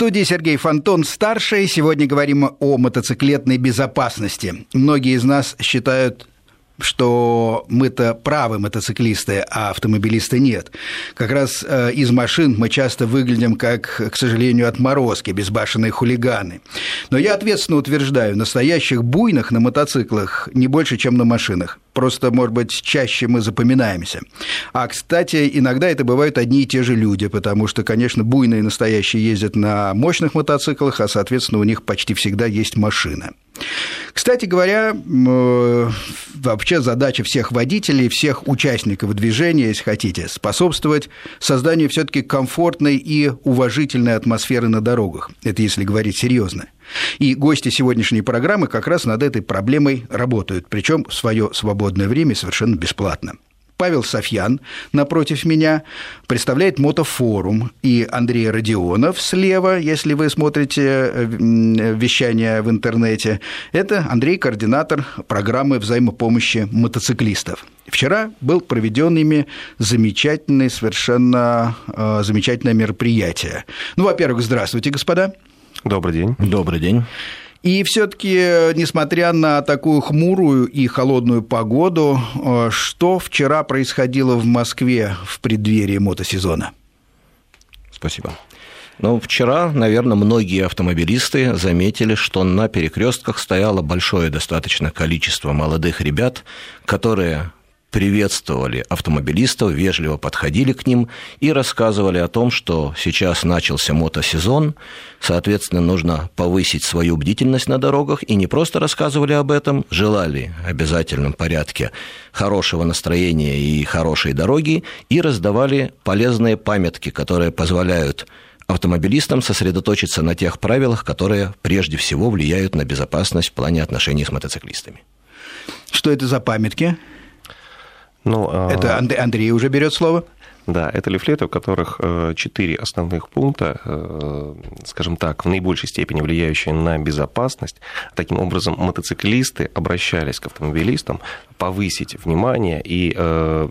студии Сергей Фонтон, старший. Сегодня говорим о мотоциклетной безопасности. Многие из нас считают что мы-то правы мотоциклисты, а автомобилисты нет. Как раз э, из машин мы часто выглядим как, к сожалению, отморозки, безбашенные хулиганы. Но я ответственно утверждаю, настоящих буйных на мотоциклах не больше, чем на машинах. Просто, может быть, чаще мы запоминаемся. А, кстати, иногда это бывают одни и те же люди, потому что, конечно, буйные настоящие ездят на мощных мотоциклах, а, соответственно, у них почти всегда есть машина. Кстати говоря, э, вообще задача всех водителей, всех участников движения, если хотите, способствовать созданию все-таки комфортной и уважительной атмосферы на дорогах. Это если говорить серьезно. И гости сегодняшней программы как раз над этой проблемой работают, причем в свое свободное время совершенно бесплатно. Павел Софьян напротив меня представляет мотофорум, и Андрей Родионов слева, если вы смотрите э, вещание в интернете, это Андрей, координатор программы взаимопомощи мотоциклистов. Вчера был проведен ими замечательный, совершенно э, замечательное мероприятие. Ну, во-первых, здравствуйте, господа. Добрый день. Добрый день. И все-таки, несмотря на такую хмурую и холодную погоду, э, что вчера происходило в Москве в преддверии мотосезона? Спасибо. Ну, вчера, наверное, многие автомобилисты заметили, что на перекрестках стояло большое достаточно количество молодых ребят, которые приветствовали автомобилистов, вежливо подходили к ним и рассказывали о том, что сейчас начался мотосезон, соответственно, нужно повысить свою бдительность на дорогах, и не просто рассказывали об этом, желали в обязательном порядке хорошего настроения и хорошей дороги, и раздавали полезные памятки, которые позволяют автомобилистам сосредоточиться на тех правилах, которые прежде всего влияют на безопасность в плане отношений с мотоциклистами. Что это за памятки? Ну, а, это Андрей уже берет слово. Да, это лифлеты, у которых э, четыре основных пункта, э, скажем так, в наибольшей степени влияющие на безопасность. Таким образом, мотоциклисты обращались к автомобилистам повысить внимание и э,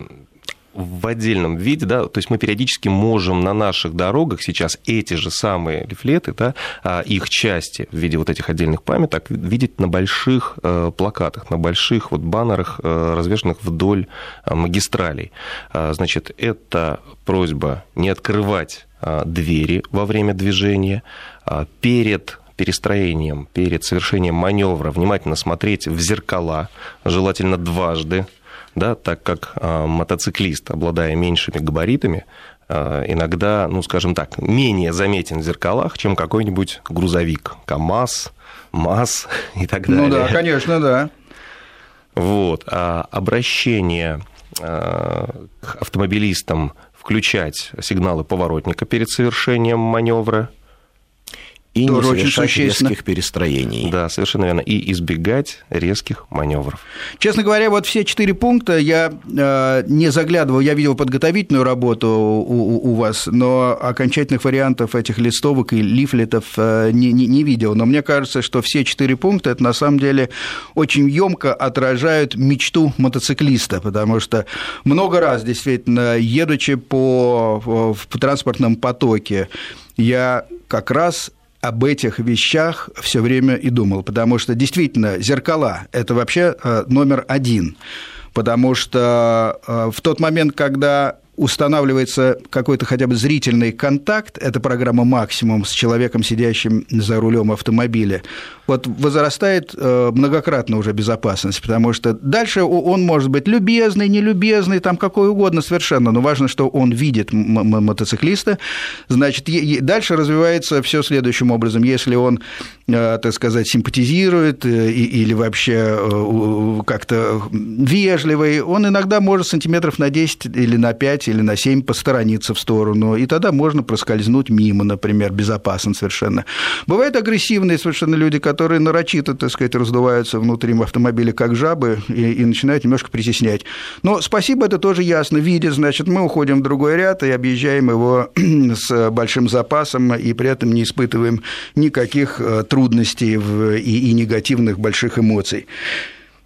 в отдельном виде, да, то есть мы периодически можем на наших дорогах сейчас эти же самые лифлеты, да, а, их части в виде вот этих отдельных памяток видеть на больших э, плакатах, на больших вот баннерах, э, развешенных вдоль э, магистралей. А, значит, это просьба не открывать двери во время движения, перед перестроением, перед совершением маневра внимательно смотреть в зеркала, желательно дважды, да, так как а, мотоциклист, обладая меньшими габаритами, а, иногда, ну, скажем так, менее заметен в зеркалах, чем какой-нибудь грузовик, КАМАЗ, МАЗ и так далее. Ну да, конечно, да. Вот. А обращение к автомобилистам включать сигналы поворотника перед совершением маневра и Тоже не совершать резких перестроений. Да, совершенно верно. И избегать резких маневров. Честно говоря, вот все четыре пункта я э, не заглядывал, я видел подготовительную работу у, у, у вас, но окончательных вариантов этих листовок и лифлетов э, не, не, не видел. Но мне кажется, что все четыре пункта это на самом деле очень емко отражают мечту мотоциклиста, потому что много раз действительно, едучи по в транспортном потоке, я как раз об этих вещах все время и думал, потому что действительно зеркала – это вообще э, номер один, потому что э, в тот момент, когда устанавливается какой-то хотя бы зрительный контакт, это программа «Максимум» с человеком, сидящим за рулем автомобиля, вот возрастает э, многократно уже безопасность, потому что дальше он может быть любезный, нелюбезный, там какой угодно совершенно, но важно, что он видит мотоциклиста, значит, дальше развивается все следующим образом. Если он, э, так сказать, симпатизирует э, или вообще как-то вежливый, он иногда может сантиметров на 10 или на 5 или на 7 посторониться в сторону, и тогда можно проскользнуть мимо, например, безопасно совершенно. Бывают агрессивные совершенно люди, которые нарочито, так сказать, раздуваются внутри автомобиля как жабы и, и начинают немножко притеснять. Но спасибо, это тоже ясно. Видит, значит, мы уходим в другой ряд и объезжаем его с большим запасом и при этом не испытываем никаких э, трудностей и, и негативных больших эмоций.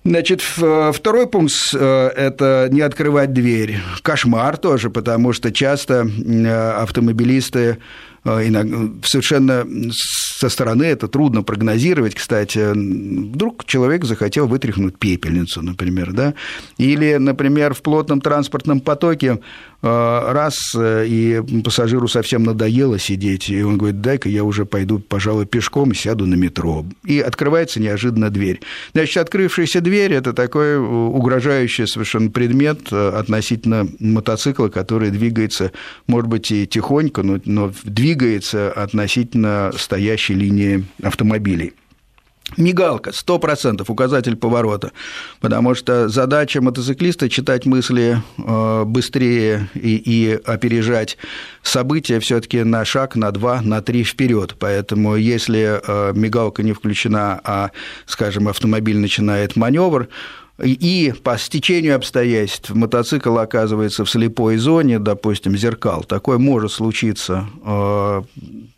Значит, второй пункт э, – это не открывать дверь. Кошмар тоже, потому что часто э, автомобилисты совершенно со стороны это трудно прогнозировать, кстати. Вдруг человек захотел вытряхнуть пепельницу, например, да? Или, например, в плотном транспортном потоке Э, раз э, и пассажиру совсем надоело сидеть, и он говорит, дай-ка я уже пойду, пожалуй, пешком, сяду на метро. И открывается неожиданно дверь. Значит, открывшаяся дверь – это такой угрожающий совершенно предмет э, относительно мотоцикла, который двигается, может быть, и тихонько, но, но двигается относительно стоящей линии автомобилей. Мигалка, 100% указатель поворота, потому что задача мотоциклиста читать мысли э, быстрее и, и опережать события все таки на шаг, на два, на три вперед. Поэтому если э, мигалка не включена, а, скажем, автомобиль начинает маневр, и по стечению обстоятельств мотоцикл оказывается в слепой зоне, допустим, зеркал, такое может случиться, э,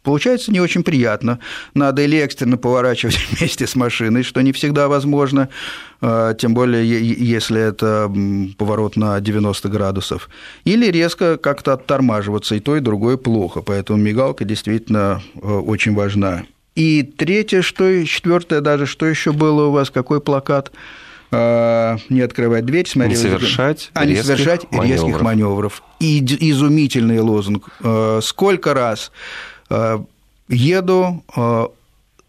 получается не очень приятно. Надо или экстренно поворачивать вместе с машиной, что не всегда возможно, э, тем более если это поворот на 90 градусов, или резко как-то оттормаживаться, и то, и другое плохо, поэтому мигалка действительно э, очень важна. И третье, что четвертое даже, что еще было у вас, какой плакат – не открывать дверь, смотреть. Не совершать, а не совершать маневров. резких маневров. И изумительный лозунг. Э, сколько раз э, еду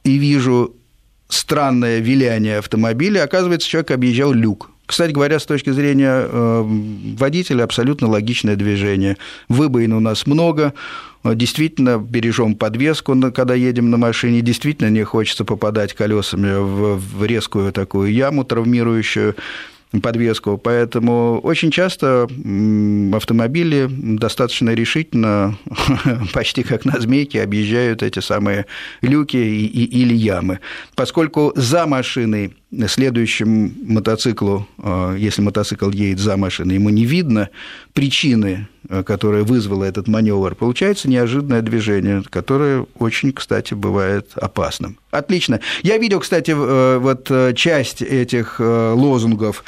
и вижу странное виляние автомобиля, оказывается, человек объезжал люк. Кстати говоря, с точки зрения водителя, абсолютно логичное движение. Выбоин у нас много, действительно бережем подвеску, когда едем на машине, действительно не хочется попадать колесами в резкую такую яму травмирующую подвеску. Поэтому очень часто автомобили достаточно решительно, почти как на змейке, объезжают эти самые люки или ямы. Поскольку за машиной следующему мотоциклу, э, если мотоцикл едет за машиной, ему не видно причины, которая вызвала этот маневр, получается неожиданное движение, которое очень, кстати, бывает опасным. Отлично. Я видел, кстати, э, вот часть этих лозунгов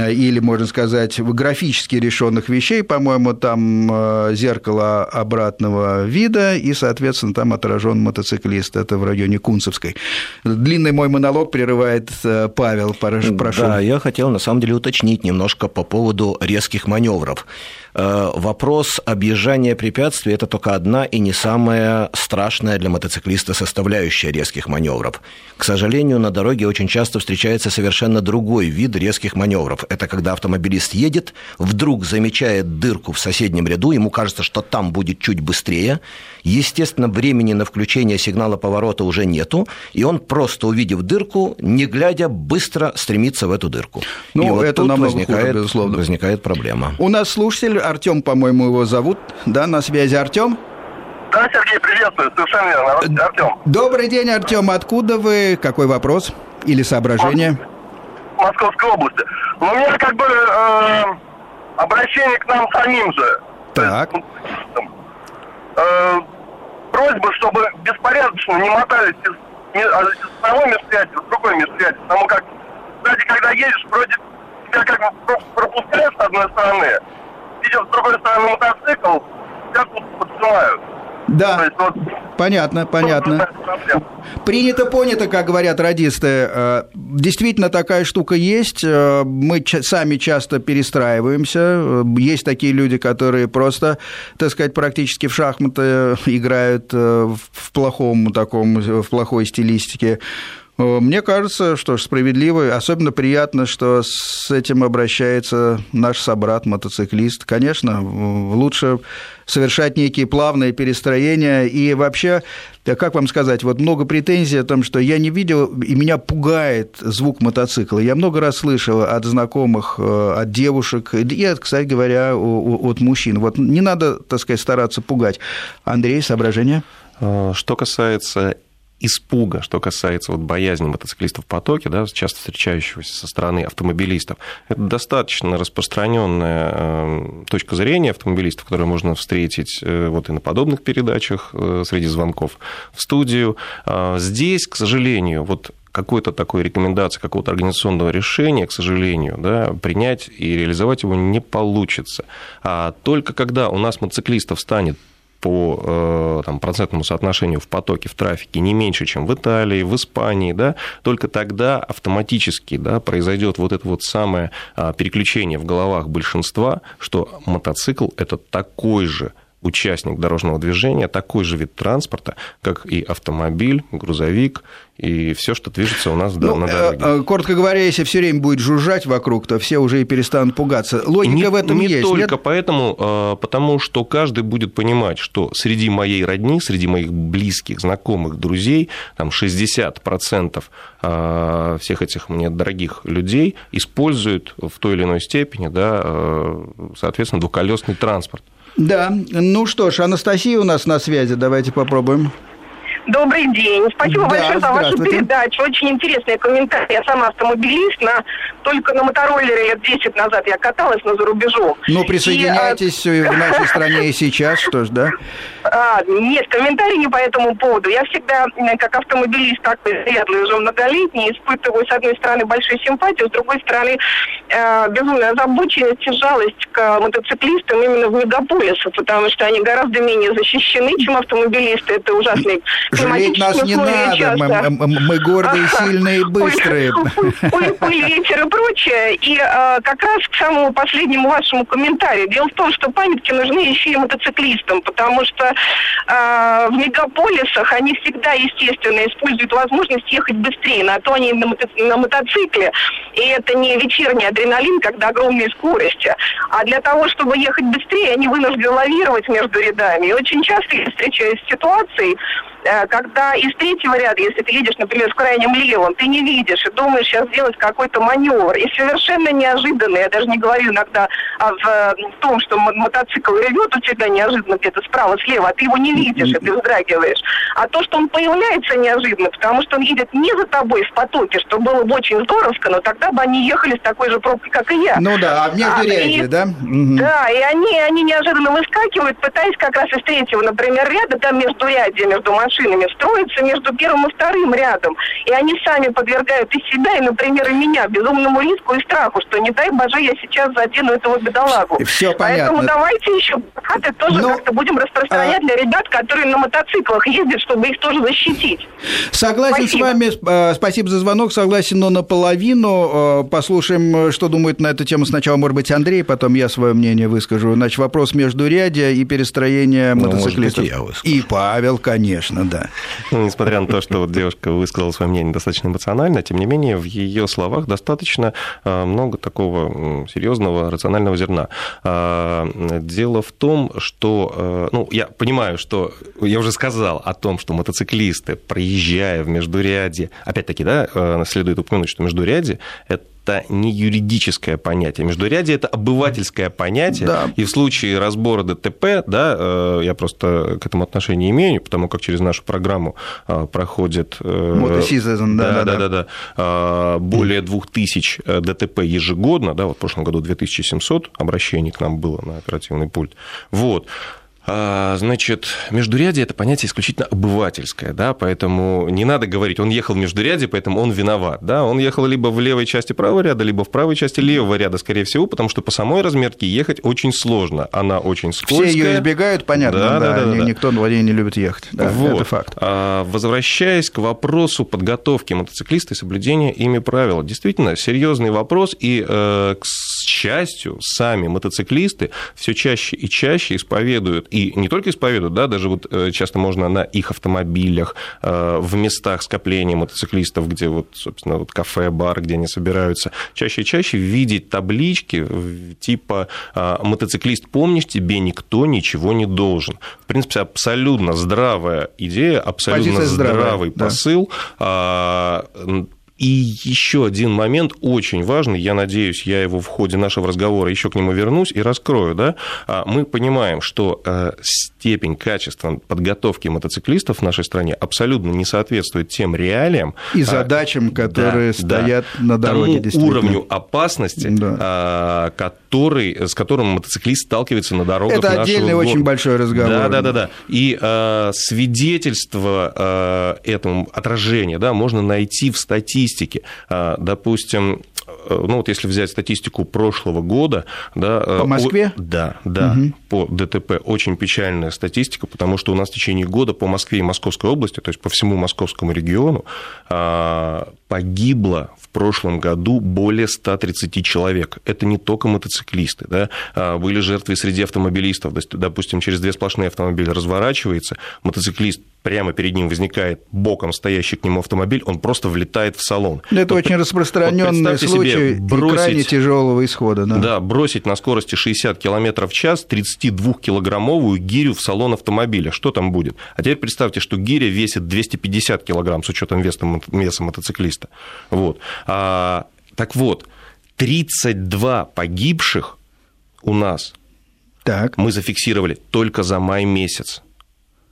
или, можно сказать, графически решенных вещей, по-моему, там э, зеркало обратного вида, и, соответственно, там отражен мотоциклист, это в районе Кунцевской. Длинный мой монолог прерывает э, Павел, прошу. Да, я хотел, на самом деле, уточнить немножко по поводу резких маневров. Э, вопрос объезжания препятствий – это только одна и не самая страшная для мотоциклиста составляющая резких маневров. К сожалению, на дороге очень часто встречается совершенно другой вид резких маневров. Это когда автомобилист едет, вдруг замечает дырку в соседнем ряду, ему кажется, что там будет чуть быстрее. Естественно, времени на включение сигнала поворота уже нету, и он просто увидев дырку, не глядя, быстро стремится в эту дырку. Ну, и вот это тут возникает, хуже, безусловно. возникает проблема. У нас слушатель Артем, по-моему, его зовут, да, на связи Артем? Да, Сергей, приветствую, совершенно верно. Э, Артем. Добрый день, Артем. Откуда вы? Какой вопрос или соображение? Московской области. Ну, у меня как бы э, обращение к нам самим же. Так. Э, просьба, чтобы беспорядочно не мотались из, из одного мероприятия в другое мероприятие. Потому как, кстати, когда едешь, вроде тебя как бы пропускают с одной стороны, видел с другой стороны мотоцикл, как вот поджимают. Да, понятно, понятно. Принято, понято, как говорят радисты. Э, действительно, такая штука есть. Э, мы сами часто перестраиваемся. Э, есть такие люди, которые просто, так сказать, практически в шахматы играют в плохом таком, в плохой стилистике. Э, мне кажется, что справедливо, особенно приятно, что с этим обращается наш собрат-мотоциклист. Конечно, лучше совершать некие плавные перестроения. И вообще, как вам сказать, вот много претензий о том, что я не видел, и меня пугает звук мотоцикла. Я много раз слышал от знакомых, э, от девушек, и, кстати говоря, от мужчин. Вот не надо, так сказать, стараться пугать. Андрей, соображение? Э, что касается испуга, что касается вот боязни мотоциклистов в потоке, да, часто встречающегося со стороны автомобилистов, это достаточно распространенная э, точка зрения автомобилистов, которую можно встретить э, вот и на подобных передачах э, среди звонков в студию. А здесь, к сожалению, вот какой-то такой рекомендации, какого-то организационного решения, к сожалению, да, принять и реализовать его не получится. А только когда у нас мотоциклистов станет по там, процентному соотношению в потоке, в трафике не меньше, чем в Италии, в Испании, да, только тогда автоматически да, произойдет вот это вот самое переключение в головах большинства, что мотоцикл – это такой же участник дорожного движения, такой же вид транспорта, как и автомобиль, грузовик и все, что движется у нас ну, на дороге. Э, коротко говоря, если все время будет жужжать вокруг, то все уже и перестанут пугаться. Логика не, в этом не есть. Не только нет? поэтому, а, потому что каждый будет понимать, что среди моей родни, среди моих близких, знакомых, друзей, там 60% а, всех этих мне дорогих людей используют в той или иной степени, да, соответственно, двухколесный транспорт. Да, ну что ж, Анастасия у нас на связи, давайте попробуем. Добрый день. Спасибо да, большое за вашу передачу. Очень интересный комментарий. Я сама автомобилист. На, только на мотороллере лет 10 назад я каталась, на за рубежом. Ну, присоединяйтесь и, в нашей стране и сейчас, что ж, да? А, нет, комментарий не по этому поводу. Я всегда, как автомобилист, такой зрядлый уже многолетний, испытываю, с одной стороны, большую симпатию, с другой стороны, э, безумную озабоченность и жалость к мотоциклистам именно в мегаполисах, потому что они гораздо менее защищены, чем автомобилисты. Это ужасный Жалеть нас не надо, мы, мы, гордые, сильные и быстрые. Пыль, ветер и прочее. И э, как раз к самому последнему вашему комментарию. Дело в том, что памятки нужны еще и мотоциклистам, потому что э, в мегаполисах они всегда, естественно, используют возможность ехать быстрее. На то они на, мото на мотоцикле. И это не вечерний адреналин, когда огромные скорости. А для того, чтобы ехать быстрее, они вынуждены лавировать между рядами. И очень часто я встречаюсь с ситуацией, когда из третьего ряда, если ты едешь, например, в крайнем левом, ты не видишь и думаешь сейчас сделать какой-то маневр. И совершенно неожиданно, я даже не говорю иногда а в, в том, что мотоцикл ревет у тебя неожиданно где-то справа-слева, а ты его не видишь, и ты вздрагиваешь. А то, что он появляется неожиданно, потому что он едет не за тобой в потоке, что было бы очень здоровско, но тогда бы они ехали с такой же пробкой, как и я. Ну да, а в междурядье, а, да? Да, и они, они неожиданно выскакивают, пытаясь как раз из третьего, например, ряда, там между рядья, между машинами, машинами строятся между первым и вторым рядом. И они сами подвергают и себя, и, например, и меня безумному риску и страху, что не дай боже, я сейчас задену этого бедолагу. Все понятно. Поэтому давайте еще плакаты тоже Но... как-то будем распространять а... для ребят, которые на мотоциклах ездят, чтобы их тоже защитить. Согласен спасибо. с вами. А, спасибо за звонок. Согласен, но наполовину. А, послушаем, что думает на эту тему сначала, может быть, Андрей, потом я свое мнение выскажу. Значит, вопрос между рядя и перестроение ну, мотоциклистов. Может быть, и, и Павел, конечно да. Ну, несмотря на то, что вот девушка высказала свое мнение достаточно эмоционально, тем не менее в ее словах достаточно а, много такого серьезного рационального зерна. А, дело в том, что, а, ну, я понимаю, что я уже сказал о том, что мотоциклисты, проезжая в междуряде, опять-таки, да, следует упомянуть, что междуряде – это это не юридическое понятие. Междурядие – это обывательское понятие, да. и в случае разбора ДТП, да, э, я просто к этому отношение имею, потому как через нашу программу э, проходит... Мотосизон, да, да, да, да, да, более 2000 э, ДТП ежегодно, да, вот в прошлом году 2700 обращений к нам было на оперативный пульт. Вот. А, значит, междурядие – это понятие исключительно обывательское, да, поэтому не надо говорить, он ехал в междурядье, поэтому он виноват, да, он ехал либо в левой части правого ряда, либо в правой части левого ряда, скорее всего, потому что по самой разметке ехать очень сложно, она очень скользкая. Все ее избегают, понятно, да, да, да, да, никто на воде не любит ехать, да, вот. это факт. А, возвращаясь к вопросу подготовки мотоциклиста и соблюдения ими правил, действительно, серьезный вопрос, и, э, к счастью, сами мотоциклисты все чаще и чаще исповедуют и не только исповедуют, да, даже вот э, часто можно на их автомобилях, э, в местах скопления мотоциклистов, где вот, собственно, вот кафе, бар, где они собираются, чаще и чаще видеть таблички типа э, «мотоциклист, помнишь, тебе никто ничего не должен». В принципе, абсолютно здравая идея, абсолютно Позиция здравый здравая, посыл. Да и еще один момент очень важный, я надеюсь, я его в ходе нашего разговора еще к нему вернусь и раскрою. Да? А, мы понимаем, что э, степень качества подготовки мотоциклистов в нашей стране абсолютно не соответствует тем реалиям и а, задачам, которые да, стоят да, на дороге. Тому уровню опасности, да. А, который, с которым мотоциклист сталкивается на дорогах Это отдельный города. очень большой разговор. Да, да, да. да. И свидетельство этому отражения да, можно найти в статье статистики. А, допустим, ну вот если взять статистику прошлого года, да, по Москве, о, да, да, угу. по ДТП очень печальная статистика, потому что у нас в течение года по Москве и Московской области, то есть по всему московскому региону, погибло в прошлом году более 130 человек. Это не только мотоциклисты, да, были жертвы среди автомобилистов, допустим, через две сплошные автомобили разворачивается, мотоциклист прямо перед ним возникает боком стоящий к нему автомобиль, он просто влетает в салон. Это вот, очень распространенный вот случай бросить, крайне тяжелого исхода. Да. да, бросить на скорости 60 км в час 32-килограммовую гирю в салон автомобиля. Что там будет? А теперь представьте, что гиря весит 250 килограмм с учетом веса, веса мотоциклиста. Вот. А, так вот, 32 погибших у нас так. мы зафиксировали только за май месяц.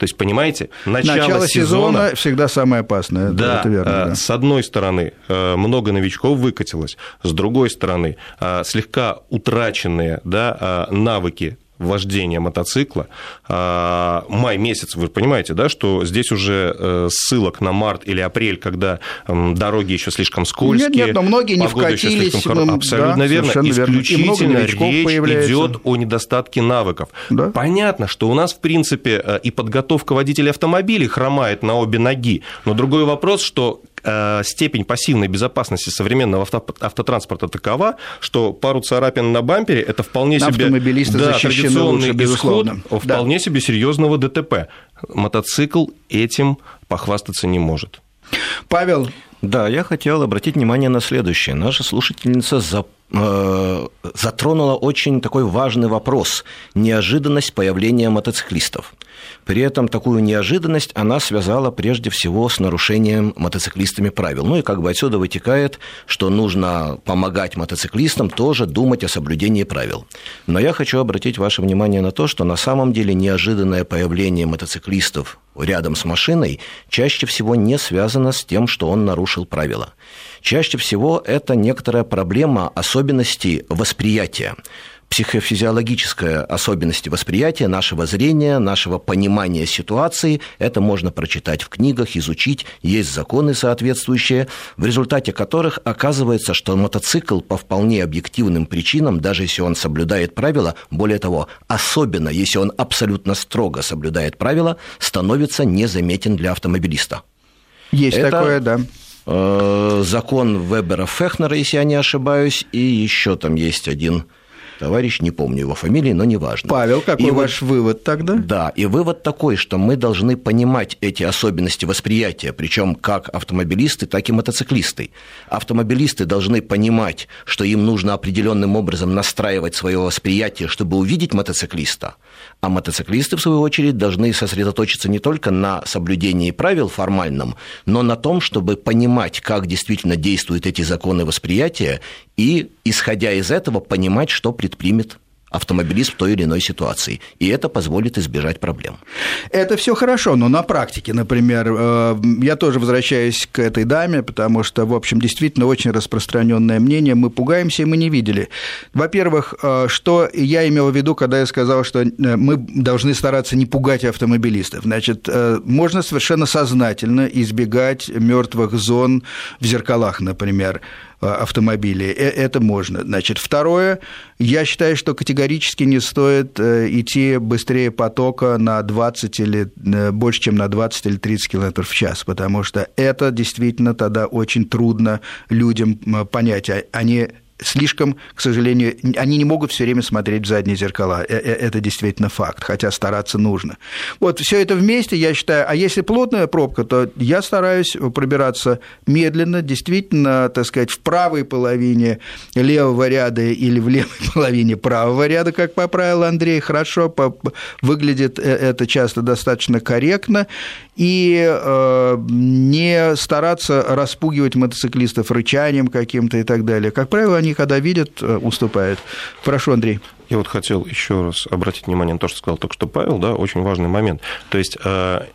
То есть, понимаете, начало, начало сезона, сезона всегда самое опасное. Да, это верно, э, да, с одной стороны, э, много новичков выкатилось, с другой стороны, э, слегка утраченные да, навыки вождения мотоцикла. А, май месяц, вы понимаете, да, что здесь уже э, ссылок на март или апрель, когда дороги еще слишком скользкие. Нет, нет, но многие не вкатились. Слишком... Абсолютно да, верно. Исключительно верно. речь появляется. идет о недостатке навыков. Да? Понятно, что у нас, в принципе, э, и подготовка водителей автомобилей хромает на обе ноги. Но другой вопрос, что степень пассивной безопасности современного авто, автотранспорта такова, что пару царапин на бампере – это вполне себе да, традиционный лучше, исход вполне да. себе серьезного ДТП. Мотоцикл этим похвастаться не может. Павел, да, я хотел обратить внимание на следующее. Наша слушательница за, э, затронула очень такой важный вопрос – неожиданность появления мотоциклистов. При этом такую неожиданность она связала прежде всего с нарушением мотоциклистами правил. Ну и как бы отсюда вытекает, что нужно помогать мотоциклистам тоже думать о соблюдении правил. Но я хочу обратить ваше внимание на то, что на самом деле неожиданное появление мотоциклистов рядом с машиной чаще всего не связано с тем, что он нарушил правила. Чаще всего это некоторая проблема особенностей восприятия психофизиологическая особенности восприятия, нашего зрения, нашего понимания ситуации. Это можно прочитать в книгах, изучить. Есть законы соответствующие, в результате которых оказывается, что мотоцикл по вполне объективным причинам, даже если он соблюдает правила, более того, особенно если он абсолютно строго соблюдает правила, становится незаметен для автомобилиста. Есть Это... такое, да э, закон Вебера-Фехнера, если я не ошибаюсь, и еще там есть один товарищ, не помню его фамилии, но неважно. Павел, какой и ваш вот, вывод тогда? Да, и вывод такой, что мы должны понимать эти особенности восприятия, причем как автомобилисты, так и мотоциклисты. Автомобилисты должны понимать, что им нужно определенным образом настраивать свое восприятие, чтобы увидеть мотоциклиста, а мотоциклисты, в свою очередь, должны сосредоточиться не только на соблюдении правил формальном, но на том, чтобы понимать, как действительно действуют эти законы восприятия, и, исходя из этого, понимать, что предпримет автомобилист в той или иной ситуации. И это позволит избежать проблем. Это все хорошо, но на практике, например, э, я тоже возвращаюсь к этой даме, потому что, в общем, действительно очень распространенное мнение. Мы пугаемся, и мы не видели. Во-первых, э, что я имел в виду, когда я сказал, что э, мы должны стараться не пугать автомобилистов. Значит, можно совершенно сознательно избегать мертвых зон в зеркалах, например автомобилей. Э, это можно. Значит, второе, я считаю, что категорически не стоит э, идти быстрее потока на 20 или больше, чем на 20 или 30 км в час, потому что это действительно тогда очень трудно людям понять. А они слишком, к сожалению, они не могут все время смотреть в задние зеркала. Э, э, это действительно факт, хотя стараться нужно. Вот все это вместе, я считаю, а если плотная пробка, то я стараюсь пробираться медленно, действительно, так сказать, в правой половине левого ряда или в левой половине правого ряда, как поправил Андрей, хорошо, выглядит э, это часто достаточно корректно, и не стараться распугивать мотоциклистов рычанием каким-то и так далее. Как правило, они когда видят, э, уступают. Прошу, Андрей. Я вот хотел еще раз обратить внимание на то, что сказал только что Павел, да, очень важный момент. То есть э,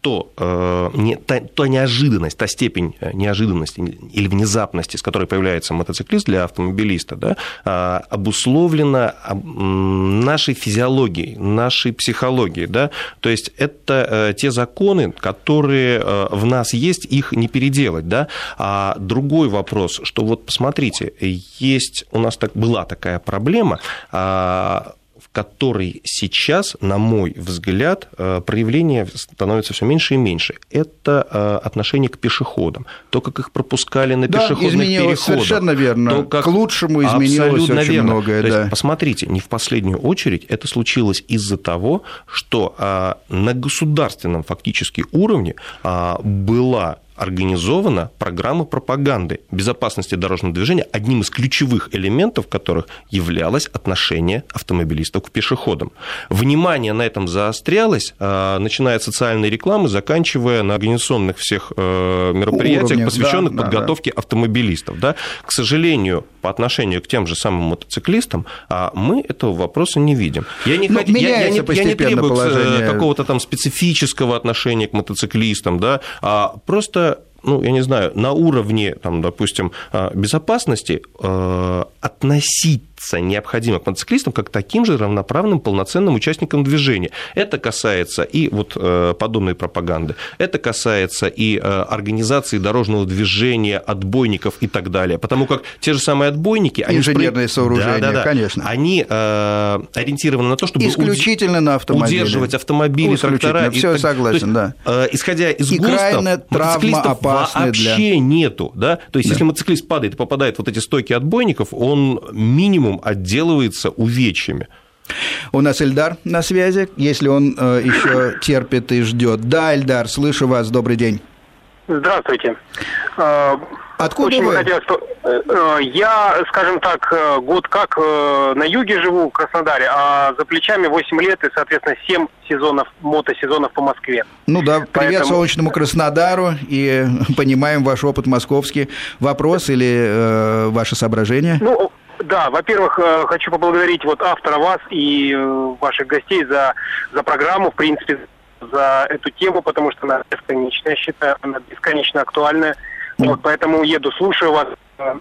то, э, не, та, та неожиданность, та степень э, неожиданности или внезапности, с которой появляется мотоциклист для автомобилиста, да, э, обусловлена нашей физиологией, нашей психологией. Да? То есть это э, те законы, которые э, в нас есть, их не переделать. Да? А другой вопрос, что вот посмотрите, есть у нас так, была такая проблема, а, которой сейчас, на мой взгляд, э, проявление становится все меньше и меньше. Это э, отношение к пешеходам. То, как их пропускали на да, пешеходных переходах. совершенно верно. То, как... К лучшему изменилось очень верно. многое. То да. есть, посмотрите, не в последнюю очередь это случилось из-за того, что а, на государственном фактически уровне а, была организована программа пропаганды безопасности дорожного движения, одним из ключевых элементов которых являлось отношение автомобилистов к пешеходам. Внимание на этом заострялось, а, начиная от социальной рекламы, заканчивая на организационных всех э, мероприятиях, Уровнях, посвященных да, подготовке да. автомобилистов. Да? К сожалению, по отношению к тем же самым мотоциклистам, а, мы этого вопроса не видим. Я не, ну, я, я, не, я не требую э, положение... какого-то там специфического отношения к мотоциклистам, да, а просто ну, я не знаю, на уровне, там, допустим, а, безопасности э, относить относиться необходимо к мотоциклистам как к таким же равноправным, полноценным участникам движения. Это касается и вот э, подобной пропаганды, это касается и э, организации дорожного движения, отбойников и так далее. Потому как те же самые отбойники... Инженерные они... сооружения, да, да, да. конечно. Они э, ориентированы на то, чтобы Исключительно уд... на автомобили. удерживать автомобили, трактора. Все, так... согласен, есть, да. исходя из и ГОСТов, мотоциклистов вообще для... нету. Да? То есть, да. если мотоциклист падает и попадает в вот эти стойки отбойников, он минимум минимум отделывается увечьями. У нас Эльдар на связи, если он э, еще терпит и ждет. Да, Эльдар, слышу вас, добрый день. Здравствуйте. Э, Откуда Очень вы? Хотелось, э, я, скажем так, год как на юге живу, в Краснодаре, а за плечами 8 лет и, соответственно, 7 сезонов, мотосезонов по Москве. Ну да, привет Поэтому... солнечному Краснодару и понимаем ваш опыт московский. Вопрос или э, ваше соображение? Ну, да, во-первых, э, хочу поблагодарить вот автора вас и э, ваших гостей за, за программу, в принципе, за эту тему, потому что она бесконечная, считаю, она бесконечно актуальная. Вот, поэтому еду, слушаю вас. Э,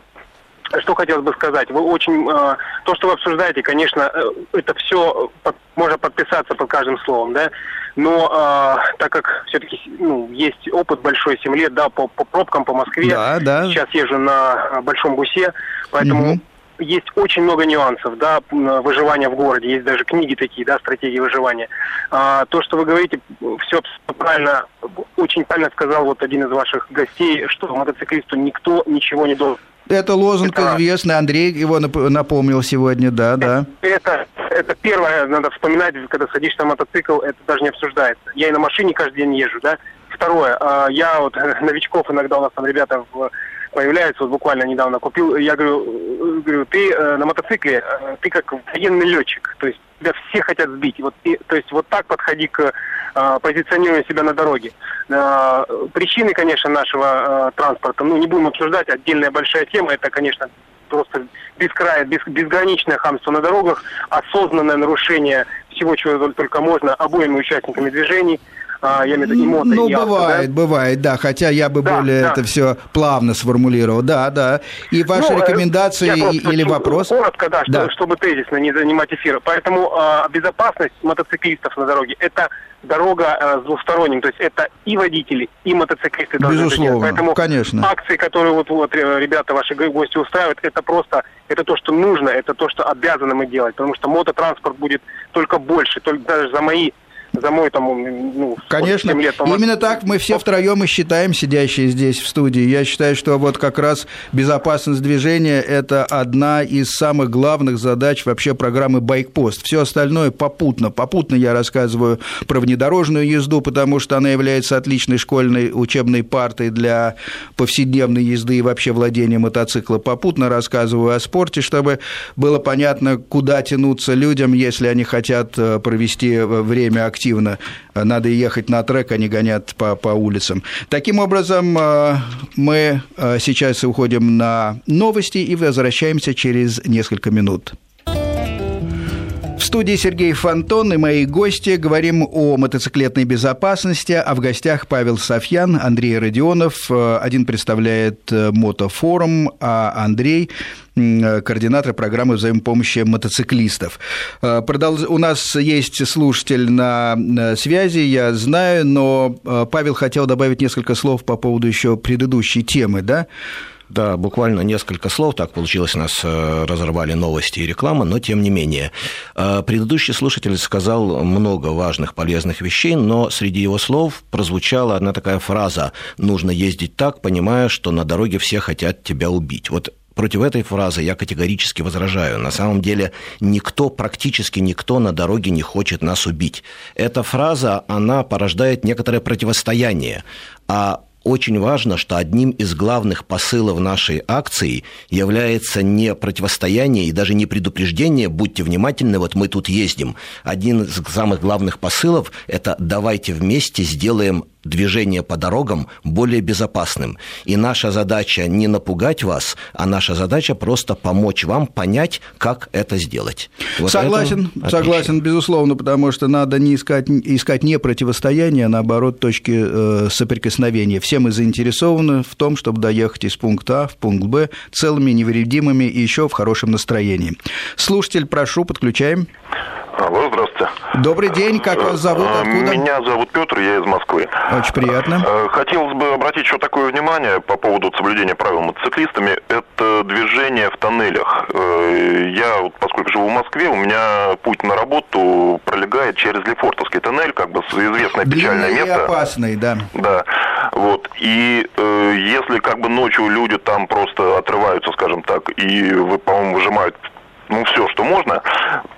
что хотелось бы сказать? Вы очень... То, что вы обсуждаете, конечно, это все можно подписаться под каждым словом, да? Но э, так как все-таки ну, есть опыт большой, 7 лет, да, по, по пробкам по Москве. Да, да. Сейчас езжу на Большом Гусе, поэтому угу есть очень много нюансов, да, выживания в городе. Есть даже книги такие, да, стратегии выживания. А, то, что вы говорите, все правильно, очень правильно сказал вот один из ваших гостей, что мотоциклисту никто ничего не должен. Это лозунг это... известный, Андрей его напомнил сегодня, да, да. Это, это первое, надо вспоминать, когда садишься на мотоцикл, это даже не обсуждается. Я и на машине каждый день езжу, да. Второе, а, я вот новичков иногда у нас там ребята в появляются, вот буквально недавно купил, я говорю, говорю ты э, на мотоцикле, э, ты как военный летчик, то есть тебя все хотят сбить, вот, и, то есть вот так подходи к э, позиционированию себя на дороге. Э, причины, конечно, нашего э, транспорта, ну, не будем обсуждать, отдельная большая тема, это, конечно, просто бескрайне, без, безграничное хамство на дорогах, осознанное нарушение всего, чего только можно обоими участниками движений – я имею в виду эмоты. Ну, бывает, да? бывает, да, хотя я бы да, более да. это все плавно сформулировал, да, да. И ваши ну, рекомендации или вопрос? Коротко, да, да. Чтобы, чтобы тезисно не занимать эфир. Поэтому э, безопасность мотоциклистов на дороге – это дорога э, с двусторонним, то есть это и водители, и мотоциклисты должны Безусловно, Поэтому конечно. акции, которые вот, вот ребята, ваши гости устраивают, это просто, это то, что нужно, это то, что обязаны мы делать, потому что мототранспорт будет только больше, только даже за мои за мой там, ну, Конечно, лет, именно так мы все втроем и считаем, сидящие здесь в студии. Я считаю, что вот как раз безопасность движения – это одна из самых главных задач вообще программы «Байкпост». Все остальное попутно. Попутно я рассказываю про внедорожную езду, потому что она является отличной школьной учебной партой для повседневной езды и вообще владения мотоцикла. Попутно рассказываю о спорте, чтобы было понятно, куда тянуться людям, если они хотят э, провести время активно активно, надо ехать на трек, они гонят по, по улицам. Таким образом, э, мы э, сейчас уходим на новости и возвращаемся через несколько минут. В студии Сергей Фонтон и мои гости. Говорим о мотоциклетной безопасности, а в гостях Павел Софьян, Андрей Родионов. Один представляет э, мотофорум, а Андрей координатор программы взаимопомощи мотоциклистов. Э, у нас есть слушатель на связи, я знаю, но э, Павел хотел добавить несколько слов по поводу еще предыдущей темы, да? Да, буквально несколько слов. Так получилось, нас э, разорвали новости и реклама, но тем не менее. Э, предыдущий слушатель сказал много важных, полезных вещей, но среди его слов прозвучала одна такая фраза «нужно ездить так, понимая, что на дороге все хотят тебя убить». Вот против этой фразы я категорически возражаю. На самом деле никто, практически никто на дороге не хочет нас убить. Эта фраза, она порождает некоторое противостояние. А очень важно, что одним из главных посылов нашей акции является не противостояние и даже не предупреждение «будьте внимательны, вот мы тут ездим». Один из самых главных посылов – это «давайте вместе сделаем движение по дорогам более безопасным. И наша задача не напугать вас, а наша задача просто помочь вам понять, как это сделать. Вот согласен, согласен, безусловно, потому что надо не искать, искать не противостояние, а наоборот точки э, соприкосновения. Все мы заинтересованы в том, чтобы доехать из пункта А в пункт Б целыми, невредимыми и еще в хорошем настроении. Слушатель, прошу, подключаем. Добрый день, как вас зовут, а, откуда? Меня зовут Петр, я из Москвы. Очень приятно. Э, хотелось бы обратить еще такое внимание по поводу соблюдения правил мотоциклистами. Это движение в тоннелях. Э, я, поскольку живу в Москве, у меня путь на работу пролегает через Лефортовский тоннель, как бы известное печальное Длинный место. И опасный, да. Да. Вот. И э, если как бы ночью люди там просто отрываются, скажем так, и, вы, по-моему, выжимают ну, все, что можно,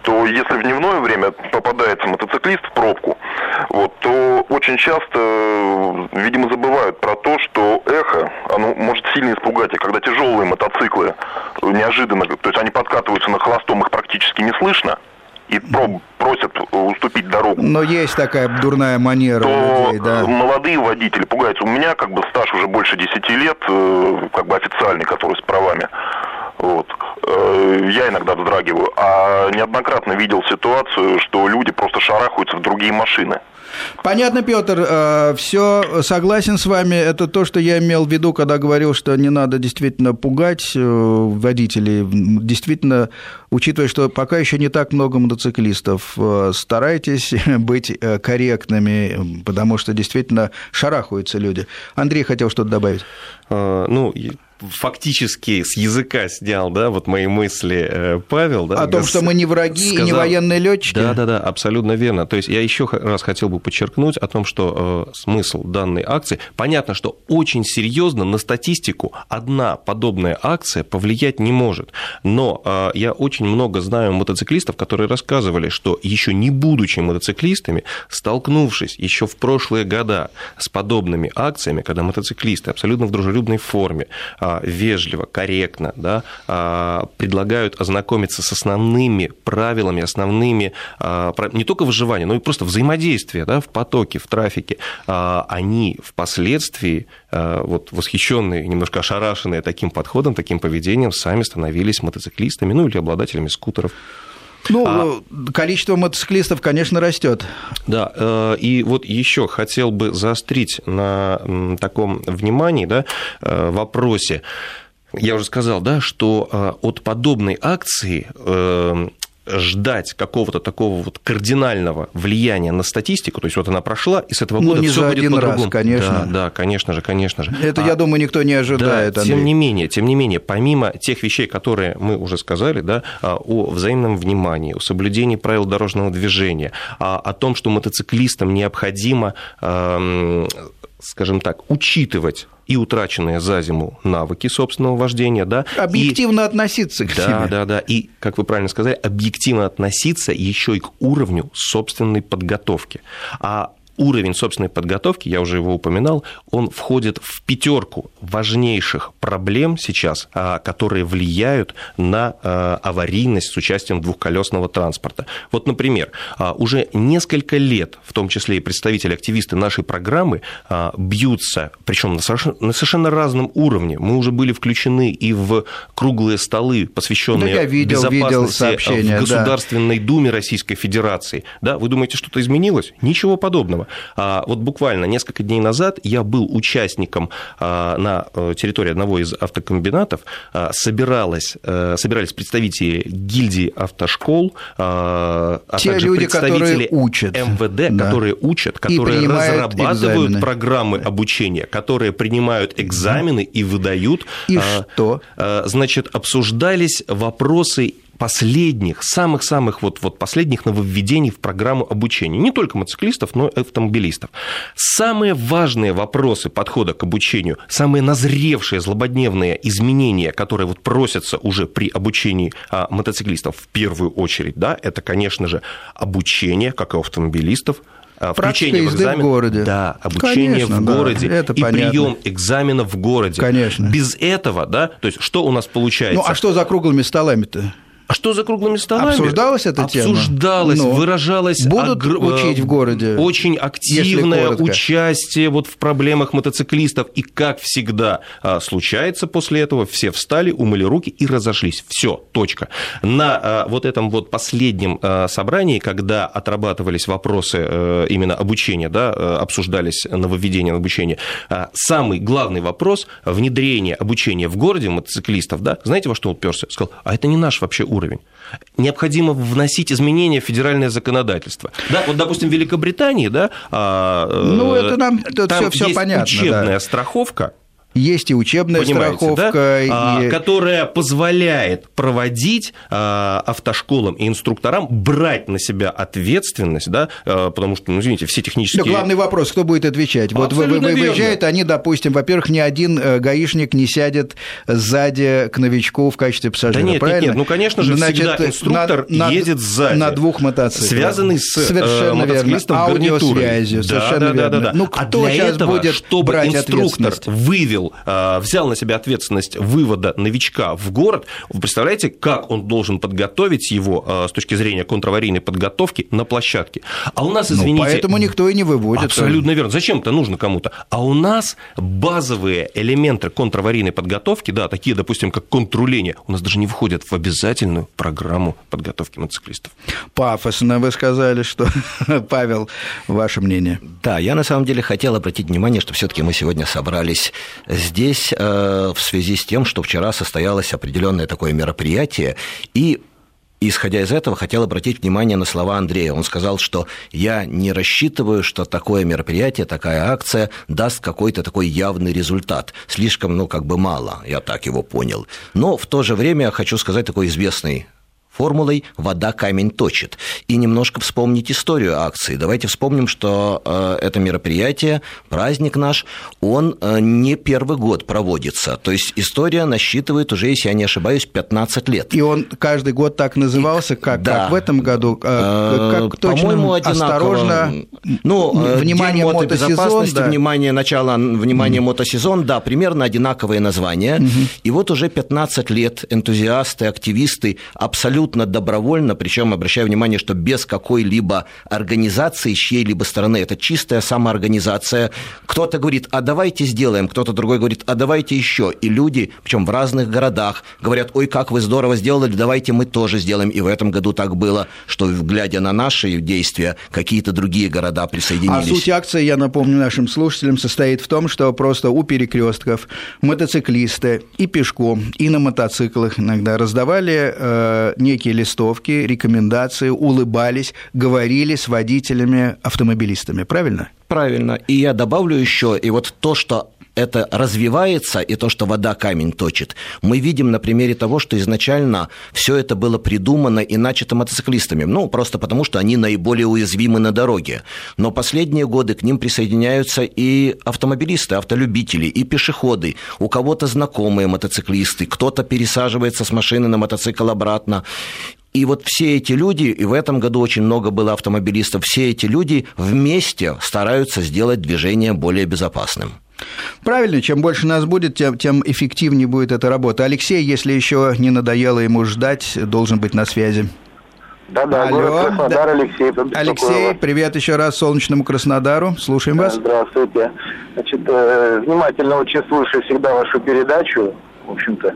то если в дневное время попадается мотоциклист в пробку, вот, то очень часто, видимо, забывают про то, что эхо, оно может сильно испугать, и когда тяжелые мотоциклы неожиданно, то есть они подкатываются на холостом, их практически не слышно, и проб, просят уступить дорогу. Но есть такая дурная манера то людей, да. молодые водители пугаются. У меня как бы стаж уже больше 10 лет, э, как бы официальный, который с правами. Вот. Э, я иногда вздрагиваю. А неоднократно видел ситуацию, что люди просто шарахаются в другие машины. Понятно, Петр, э, все согласен с вами. Это то, что я имел в виду, когда говорил, что не надо действительно пугать э, водителей. Действительно, учитывая, что пока еще не так много мотоциклистов, старайтесь быть корректными, потому что действительно шарахаются люди. Андрей хотел что-то добавить. Ну, фактически с языка снял, да, вот мои мысли э, Павел, да. О том, что мы не враги сказал... и не военные летчики. Да, да, да, абсолютно верно. То есть я еще раз хотел бы подчеркнуть о том, что э, смысл данной акции. Понятно, что очень серьезно на статистику одна подобная акция повлиять не может. Но э, я очень много знаю мотоциклистов, которые рассказывали, что еще не будучи мотоциклистами, столкнувшись еще в прошлые года с подобными акциями, когда мотоциклисты абсолютно в дружелюбной форме вежливо, корректно да, а, предлагают ознакомиться с основными правилами, основными а, не только выживания, но и просто взаимодействия да, в потоке, в трафике, а, они впоследствии, вот, восхищенные, немножко ошарашенные таким подходом, таким поведением, сами становились мотоциклистами, ну или обладателями скутеров. Ну, а, количество мотоциклистов, конечно, растет. Да, э, и вот еще хотел бы заострить на таком внимании, да, э, вопросе. Я уже сказал, да, что э, от подобной акции ждать какого-то такого вот кардинального влияния на статистику, то есть вот она прошла, и с этого ну, года все будет по-другому. конечно. Да, да, конечно же, конечно же. Это, а, я думаю, никто не ожидает. Да, тем не менее, тем не менее, помимо тех вещей, которые мы уже сказали, да, а, о взаимном внимании, о соблюдении правил дорожного движения, а, о том, что мотоциклистам необходимо скажем так, учитывать и утраченные за зиму навыки собственного вождения, да. Объективно и, относиться к да, себе. Да, да, и, как вы правильно сказали, объективно относиться еще и к уровню собственной подготовки. А уровень собственной подготовки, я уже его упоминал, он входит в пятерку важнейших проблем сейчас, а, которые влияют на а, аварийность с участием двухколесного транспорта. Вот, например, а, уже несколько лет, в том числе и представители, активисты нашей программы, бьются, причем на совершенно разном уровне. Мы уже были включены и в круглые столы, посвященные да, видел, безопасности видел в Государственной да. Думе Российской Федерации. Да, вы думаете, что-то изменилось? Ничего подобного. Вот буквально несколько дней назад я был участником на э, территории одного из автокомбинатов, собиралась, э, собирались представители гильдии автошкол, а Те также люди, представители учат. МВД, да. которые учат, которые разрабатывают экзамены. программы обучения, которые принимают экзамены и выдают. И а, что? А, значит, обсуждались вопросы последних, самых-самых вот, вот последних нововведений в программу обучения. Не только мотоциклистов, но и автомобилистов. Самые важные вопросы подхода к обучению, самые назревшие злободневные изменения, которые вот просятся уже при обучении а, мотоциклистов в первую очередь, да, это, конечно же, обучение, как и автомобилистов, а, включение в экзамен. в городе. Да, обучение Конечно, в городе да, это и прием экзамена в городе. Конечно. Без этого, да, то есть что у нас получается? Ну, а что за круглыми столами-то? А что за круглыми столами? Обсуждалась эта тема? Обсуждалась, Но. выражалась... Будут огр... учить в городе? Очень активное участие вот в проблемах мотоциклистов. И, как всегда а, случается после этого, все встали, умыли руки и разошлись. Все, точка. На а, вот этом вот последнем а, собрании, когда отрабатывались вопросы э, именно обучения, да, э, обсуждались нововведения обучения, самый главный вопрос – внедрение обучения в городе мотоциклистов, да, знаете, во что он уперся? Сказал, а это не наш вообще уровень уровень. Необходимо вносить изменения в федеральное законодательство. Да, вот, допустим, в Великобритании, да, а, ну, это нам это там все, все есть понятно, учебная да. страховка, есть и учебная Понимаете, страховка, да? и... которая позволяет проводить а, автошколам и инструкторам брать на себя ответственность, да, а, потому что, ну, извините, все технические... Но главный вопрос, кто будет отвечать? Вот вы, вы, выезжают они, допустим, во-первых, ни один э, гаишник не сядет сзади к новичку в качестве пассажира, да нет, правильно? Нет, нет, ну, конечно же, Значит, всегда инструктор на, едет сзади. На двух мотоциклах. Связанный с э, совершенно мотоциклистом верно. Аудиосвязью, да, совершенно да, верно. да, да, да. Ну, кто а для сейчас этого, будет чтобы брать инструктор вывел, а, взял взял на себя ответственность вывода новичка в город, вы представляете, как он должен подготовить его а, с точки зрения контраварийной подготовки на площадке? А у нас, ну, извините... Ну, поэтому никто и не выводит. Абсолютно верно. Зачем это нужно кому-то? А у нас базовые элементы контраварийной подготовки, да, такие, допустим, как контруление, у нас даже не входят в обязательную программу подготовки мотоциклистов. Пафосно вы сказали, что... Павел, ваше мнение? Да, я на самом деле хотел обратить внимание, что все таки мы сегодня собрались здесь э, в связи с тем, что вчера состоялось определенное такое мероприятие, и исходя из этого, хотел обратить внимание на слова Андрея. Он сказал, что я не рассчитываю, что такое мероприятие, такая акция даст какой-то такой явный результат. Слишком, ну, как бы мало, я так его понял. Но в то же время хочу сказать такой известный формулой «вода камень точит». И немножко вспомнить историю акции. Давайте вспомним, что э, это мероприятие, праздник наш, он э, не первый год проводится. То есть история насчитывает уже, если я не ошибаюсь, 15 лет. И он каждый год так назывался, как, да. как в этом году? Э, как точно, По-моему, осторожно, ну, внимание День мотосезон, да. внимание начала, внимание mm. мотосезон, да, примерно одинаковые названия. Mm-hmm. И вот уже 15 лет энтузиасты, активисты абсолютно абсолютно добровольно, причем обращаю внимание, что без какой-либо организации чьей-либо стороны, это чистая самоорганизация. Кто-то говорит, а давайте сделаем, кто-то другой говорит, а давайте еще. И люди, причем в разных городах, говорят, ой, как вы здорово сделали, давайте мы тоже сделаем. И в этом году так было, что, глядя на наши действия, какие-то другие города присоединились. А суть акции, я напомню нашим слушателям, состоит в том, что просто у перекрестков мотоциклисты и пешком, и на мотоциклах иногда раздавали э, некие листовки, рекомендации, улыбались, говорили с водителями-автомобилистами, правильно? Правильно. И я добавлю еще, и вот то, что это развивается, и то, что вода камень точит, мы видим на примере того, что изначально все это было придумано и начато мотоциклистами. Ну, просто потому, что они наиболее уязвимы на дороге. Но последние годы к ним присоединяются и автомобилисты, автолюбители, и пешеходы. У кого-то знакомые мотоциклисты, кто-то пересаживается с машины на мотоцикл обратно. И вот все эти люди, и в этом году очень много было автомобилистов, все эти люди вместе стараются сделать движение более безопасным. Правильно, чем больше нас будет, тем, тем эффективнее будет эта работа. Алексей, если еще не надоело ему ждать, должен быть на связи. Да-да, Алло, город Краснодар, да. Алексей. Алексей, привет еще раз солнечному Краснодару. Слушаем вас. Здравствуйте. Значит, э, внимательно очень слушаю всегда вашу передачу. В общем-то,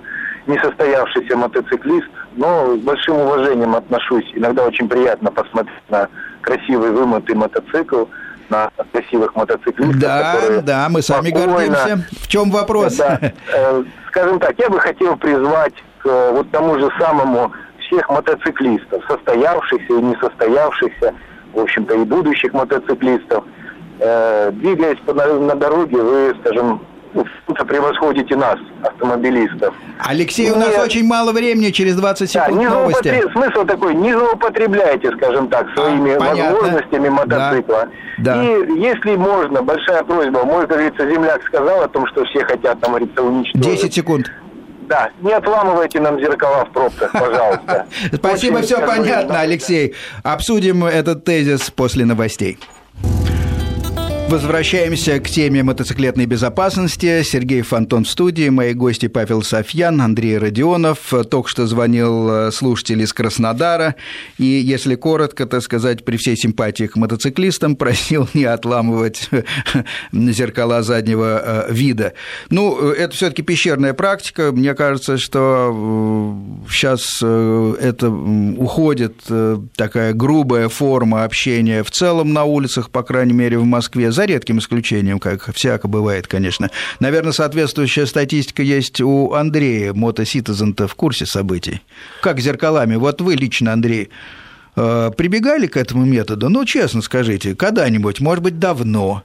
несостоявшийся мотоциклист, но с большим уважением отношусь. Иногда очень приятно посмотреть на красивый вымытый мотоцикл, на красивых мотоциклистов, Да, которые да, мы сами спокойно- гордимся. В чем вопрос? Да, э, скажем так, я бы хотел призвать к э, вот тому же самому всех мотоциклистов, состоявшихся и несостоявшихся, в общем-то, и будущих мотоциклистов. Э, Двигаясь по, на, на дороге, вы, скажем, чем-то превосходите нас, автомобилистов. Алексей, у нас очень мало времени, через 20 Да, секунд не новости. злоупотреб- Смысл такой, не злоупотребляйте, скажем так, своими А, понятно. возможностями мотоцикла. Да. И если можно, большая просьба, мой, как говорится, земляк сказал о том, что все хотят, там, говорится, уничтожить. 10 секунд. Да, не отламывайте нам зеркала в пробках, пожалуйста. Спасибо, все понятно, да. Алексей. Обсудим этот тезис после новостей. Возвращаемся к теме мотоциклетной безопасности. Сергей Фонтон в студии, мои гости Павел Софьян, Андрей Родионов. Только что звонил э, слушатель из Краснодара. И, если коротко, так сказать, при всей симпатии к мотоциклистам, просил не отламывать зеркала заднего э, вида. Ну, э, это все таки пещерная практика. Мне кажется, что сейчас это уходит э, такая грубая форма общения в целом на улицах, по крайней мере, в Москве, за редким исключением, как всяко бывает, конечно. Наверное, соответствующая статистика есть у Андрея, мотоситизен-то в курсе событий. Как зеркалами? Вот вы лично, Андрей, э, прибегали к этому методу? Ну, честно скажите, когда-нибудь, может быть, давно?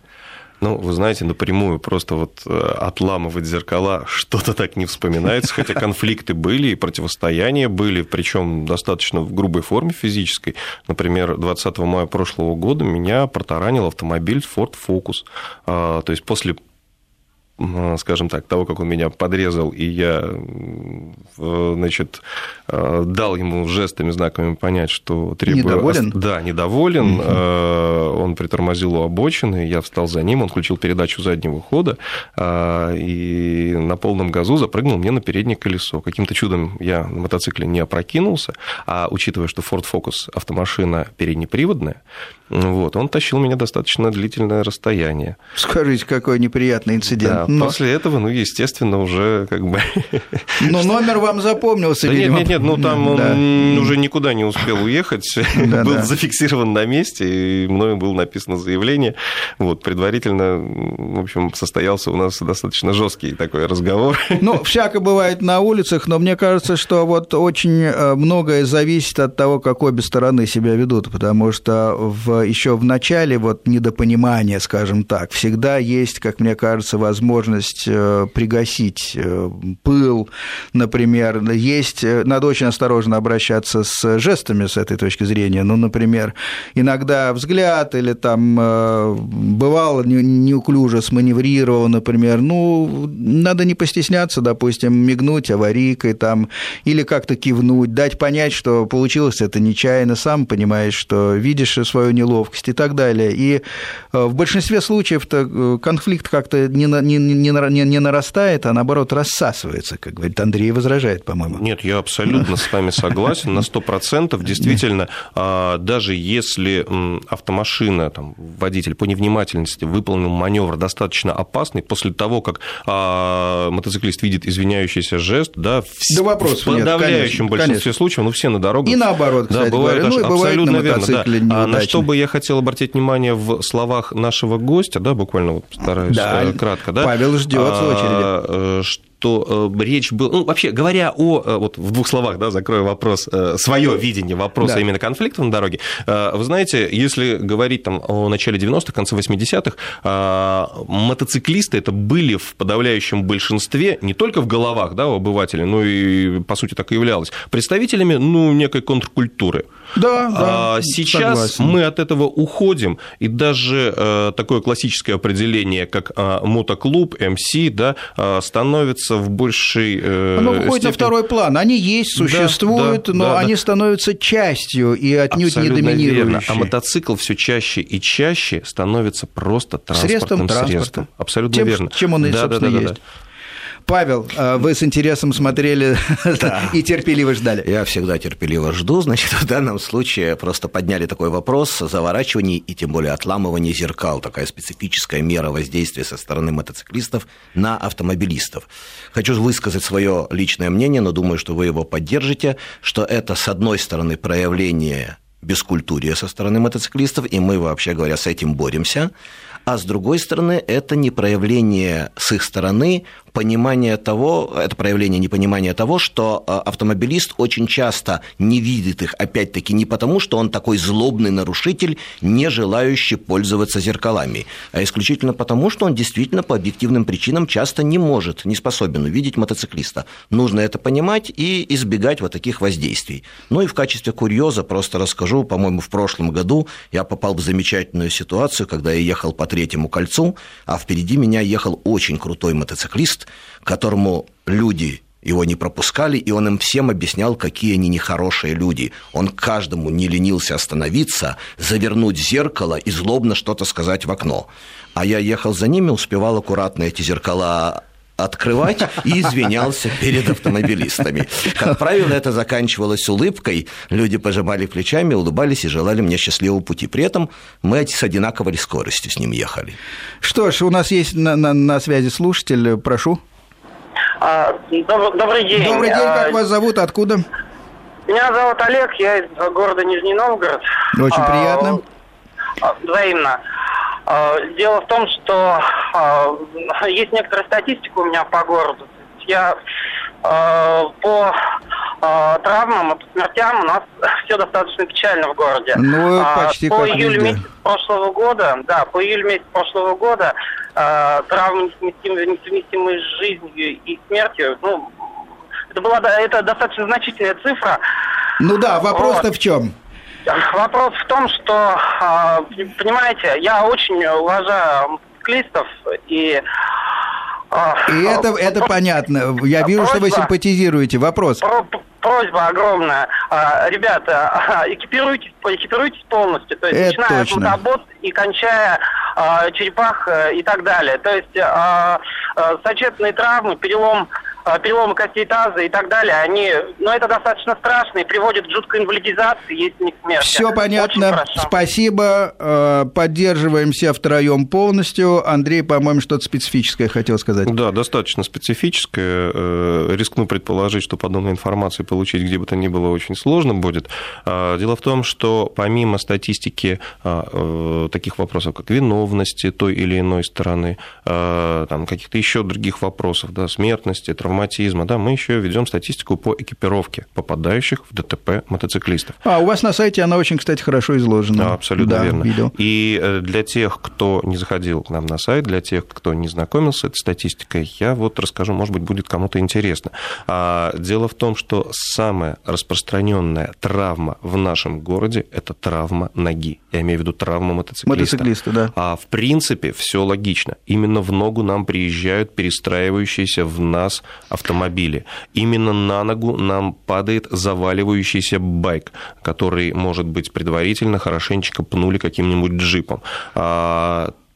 Ну, вы знаете, напрямую просто вот э, отламывать зеркала что-то так не вспоминается, хотя конфликты были и противостояния были, причем достаточно в грубой форме физической. Например, 20 мая прошлого года меня протаранил автомобиль Ford Focus. А, То есть после скажем так, того, как он меня подрезал, и я, в- значит, э, дал ему жестами, знаками понять, что требую... Недоволен? ост- Да, недоволен. Э, Он притормозил у обочины, я встал за ним, он включил передачу заднего хода э, и на полном газу запрыгнул мне на переднее колесо. Каким-то чудом я на мотоцикле не опрокинулся, а учитывая, что Ford Focus автомашина переднеприводная, вот, он тащил меня достаточно длительное расстояние. Скажите, какой неприятный инцидент. Да, Но- после этого, ну, естественно, уже как бы... Но номер вам запомнился, Да нет, видимо. нет, нет, ну там он Да. уже никуда не успел уехать, Да, был да. зафиксирован на месте, и мною было написано заявление. Вот, предварительно, в общем, состоялся у нас достаточно жесткий такой разговор. Ну, всяко бывает на улицах, но мне кажется, что вот очень э, многое зависит от того, как обе стороны себя ведут, потому что в, еще в начале вот недопонимания, скажем так, всегда есть, как мне кажется, возможность э, пригасить э, пыл, например, есть, э, надо очень осторожно обращаться с жестами с этой точки зрения, ну, например, иногда взгляд или там бывало не- неуклюже сманеврировал, например, ну, надо не постесняться, допустим, мигнуть аварийкой там, или как-то кивнуть, дать понять, что получилось это нечаянно, сам понимаешь, что видишь свою неловкость и так далее. И в большинстве случаев-то конфликт как-то не, не, не, не- не нарастает, а наоборот рассасывается, как говорит Андрей, возражает, по-моему. Нет, я абсолютно с вами согласен, на 100%. Действительно, а, даже если автомашина, там, водитель по невнимательности выполнил маневр достаточно опасный, после того, как а, мотоциклист видит извиняющийся жест, да, в, Да вопросов в нет, подавляющем конечно, большинстве конечно. случаев, ну, все на дорогах. И наоборот, Да, кстати бывает, говоря. Ну, аж- бывает на абсолютно верно, да. А на что бы я хотел обратить внимание в словах нашего гостя, да, буквально вот стараюсь Да, э, кратко, да. Павел ждёт в А, э, что э, речь была, ну, вообще говоря о, э, вот в двух словах, да, закрою вопрос, свое видение вопроса Да. именно конфликтов на дороге. Э, Вы знаете, если говорить там о начале 90-х, конце 80-х, э, мотоциклисты это были в подавляющем большинстве, не только в головах, да, у обывателей, но и, по сути, так и являлось, представителями, ну, некой контркультуры. Да, А да, Сейчас согласен. мы от этого уходим, и даже э, такое классическое определение, как э, мотоклуб, МС, да, э, становится становится в большей Оно выходит степени... на второй план. Они есть, существуют, да, но да, они да. становятся частью и отнюдь Абсолютно не доминирующей. верно. А мотоцикл все чаще и чаще становится просто Средством транспортным транспорта. средством. Абсолютно Тем, верно. чем он Да, да, собственно, да, да, есть. да. Павел, а, вы с интересом смотрели и терпеливо ждали. Я всегда терпеливо жду. Значит, в данном случае просто подняли такой вопрос заворачиваний и тем более отламывания зеркал. Такая специфическая мера воздействия со стороны мотоциклистов на автомобилистов. Хочу высказать свое личное мнение, но думаю, что вы его поддержите, что это, с одной стороны, проявление бескультурия со стороны мотоциклистов, и мы, вообще говоря, с этим боремся. А с другой стороны, это не проявление с их стороны понимания того, это проявление непонимания того, что э, автомобилист очень часто не видит их, опять-таки, не потому, что он такой злобный нарушитель, не желающий пользоваться зеркалами, а исключительно потому, что он действительно по объективным причинам часто не может, не способен увидеть мотоциклиста. Нужно это понимать и избегать вот таких воздействий. Ну и в качестве курьеза просто расскажу, по-моему, в прошлом году я попал в замечательную ситуацию, когда я ехал по третьему кольцу, а впереди меня ехал очень крутой мотоциклист, которому люди его не пропускали, и он им всем объяснял, какие они нехорошие люди. Он каждому не ленился остановиться, завернуть зеркало и злобно что-то сказать в окно. А я ехал за ними, успевал аккуратно эти зеркала открывать и извинялся перед автомобилистами. Как правило, это заканчивалось улыбкой, люди пожимали плечами, улыбались и желали мне счастливого пути. При этом мы с одинаковой скоростью с ним ехали. Что ж, у нас есть на, на, на связи слушатель, прошу. А, доб- добрый день. Добрый день, как А, вас зовут, откуда? Меня зовут Олег, я из города Нижний Новгород. Очень А, приятно. а, Взаимно. А, Дело в том, что а, есть некоторая статистика у меня по городу. Я а, по травмам и по смертям у нас все достаточно печально в городе. Ну, почти по как везде. месяц прошлого года, да, по июлю месяц прошлого года травмы несовместимые, несовместимые с жизнью и смертью, ну, это была это достаточно значительная цифра. Ну да, вопрос-то Вот. в чем? Вопрос в том, что, а, понимаете, я очень уважаю мотоциклистов и... а, И это, это понятно. Я вижу, что вы Просьба. симпатизируете. Вопрос. про- просьба огромная. А, Ребята, экипируйтесь, экипируйтесь полностью. То есть, Это начиная точно. от мотобот и кончая черепах э, и так далее. То есть сочетанные травмы, перелом переломы костей таза и так далее, они, ну, это достаточно страшно и приводит к жуткой инвалидизации, если не к смерти. Все понятно. Спасибо. Э, Поддерживаем все втроем полностью. Андрей, по-моему, что-то специфическое хотел сказать. Да, достаточно специфическое. Э, Рискну предположить, что подобной информации получить где бы то ни было очень сложно будет. А, Дело в том, что помимо статистики а, э, таких вопросов, как виновности той или иной стороны, а, там, каких-то еще других вопросов, да, смертности, травматизма, да, мы еще ведем статистику по экипировке попадающих в ДТП мотоциклистов. А, у вас на сайте она очень, кстати, хорошо изложена. Да, абсолютно Да, верно. видел. И э, для тех, кто не заходил к нам на сайт, для тех, кто не знакомился с этой статистикой, я вот расскажу, может быть, будет кому-то интересно. А, Дело в том, что самая распространенная травма в нашем городе – это травма ноги. Я имею в виду травма мотоциклиста. Мотоциклисты, да. А в принципе все логично. Именно в ногу нам приезжают перестраивающиеся в нас автомобили. Именно на ногу нам падает заваливающийся байк, который, может быть, предварительно хорошенечко пнули каким-нибудь джипом.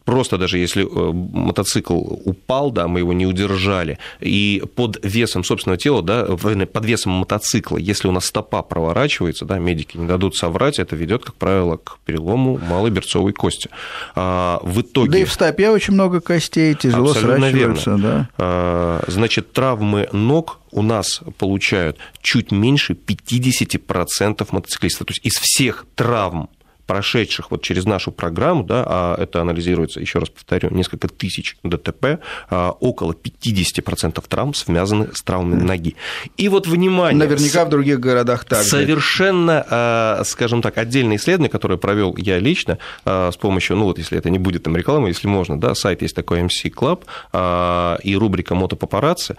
Просто даже если э, мотоцикл упал, да, мы его не удержали, и под весом собственного тела, да, в- под весом мотоцикла, если у нас стопа проворачивается, да, медики не дадут соврать, это ведет, как правило, к перелому малой берцовой кости. А, в итоге... Да и в стопе очень много костей, тяжело Абсолютно сращиваются, верно. да. А, Значит, травмы ног у нас получают чуть меньше 50% мотоциклистов. То есть из всех травм, прошедших вот через нашу программу, да, а это анализируется, еще раз повторю, несколько тысяч ДТП, а, около 50% травм связаны с травмами ноги. И вот внимание... Наверняка в других городах также. Совершенно, а, скажем так, отдельное исследование, которое провел я лично а, с помощью, ну вот если это не будет там реклама, если можно, да, сайт есть такой MC Club и рубрика «Мотопапарацци»,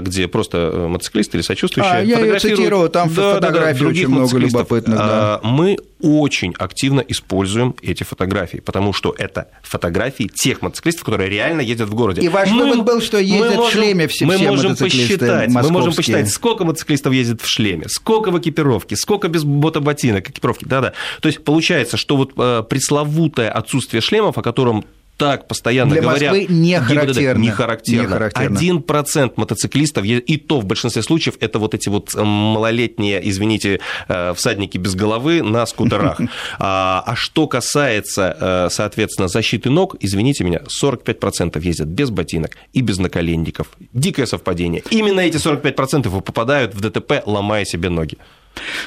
где просто э, мотоциклисты или сочувствующие А, я фотографируют- цитировал, там Да, да, да, фотографий других очень много любопытных, да. Мы очень активно используем эти фотографии, потому что это фотографии тех мотоциклистов, которые реально ездят в городе. И ваш мы, вывод был, что ездят можем, в шлеме все, мы все можем посчитать, Мы можем посчитать, сколько мотоциклистов ездит в шлеме, сколько в экипировке, сколько без бота-ботинок, экипировки. Да-да. То есть получается, что вот э, пресловутое отсутствие шлемов, о котором так постоянно Для говорят... Москвы не характерно. Не характерно. Один процент мотоциклистов, и то в большинстве случаев, это вот эти вот малолетние, извините, э, всадники без головы на скутерах. А, а что касается, э, соответственно, защиты ног, извините меня, 45% ездят без ботинок и без наколенников. Дикое совпадение. Именно эти 45% попадают в ДТП, ломая себе ноги.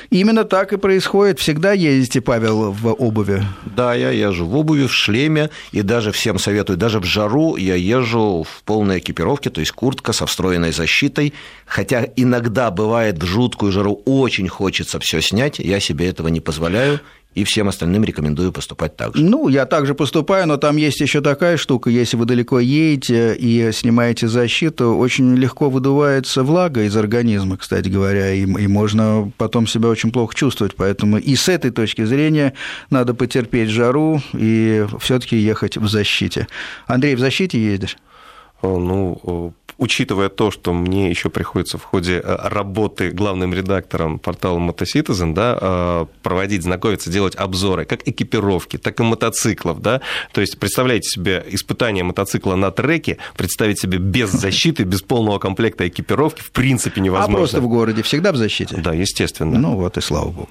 Именно так и происходит. Всегда ездите, Павел, в обуви? Да, я езжу в обуви, в шлеме, и даже всем советую, даже в жару я езжу в полной экипировке, то есть куртка со встроенной защитой, хотя иногда бывает в жуткую жару очень хочется все снять, я себе этого не позволяю, и всем остальным рекомендую поступать так же. Ну, я также поступаю, но там есть еще такая штука, если вы далеко едете и снимаете защиту, очень легко выдувается влага из организма, кстати говоря, и, и можно потом себя очень плохо чувствовать. Поэтому и с этой точки зрения надо потерпеть жару и все-таки ехать в защите. Андрей, в защите ездишь? Ну, учитывая то, что мне еще приходится в ходе э, работы главным редактором портала Motocitizen, да, э, проводить, знакомиться, делать обзоры как экипировки, так и мотоциклов, да, то есть представляете себе испытание мотоцикла на треке, представить себе без защиты, без полного комплекта экипировки в принципе невозможно. А просто в городе всегда в защите? Да, естественно. Ну вот и слава богу.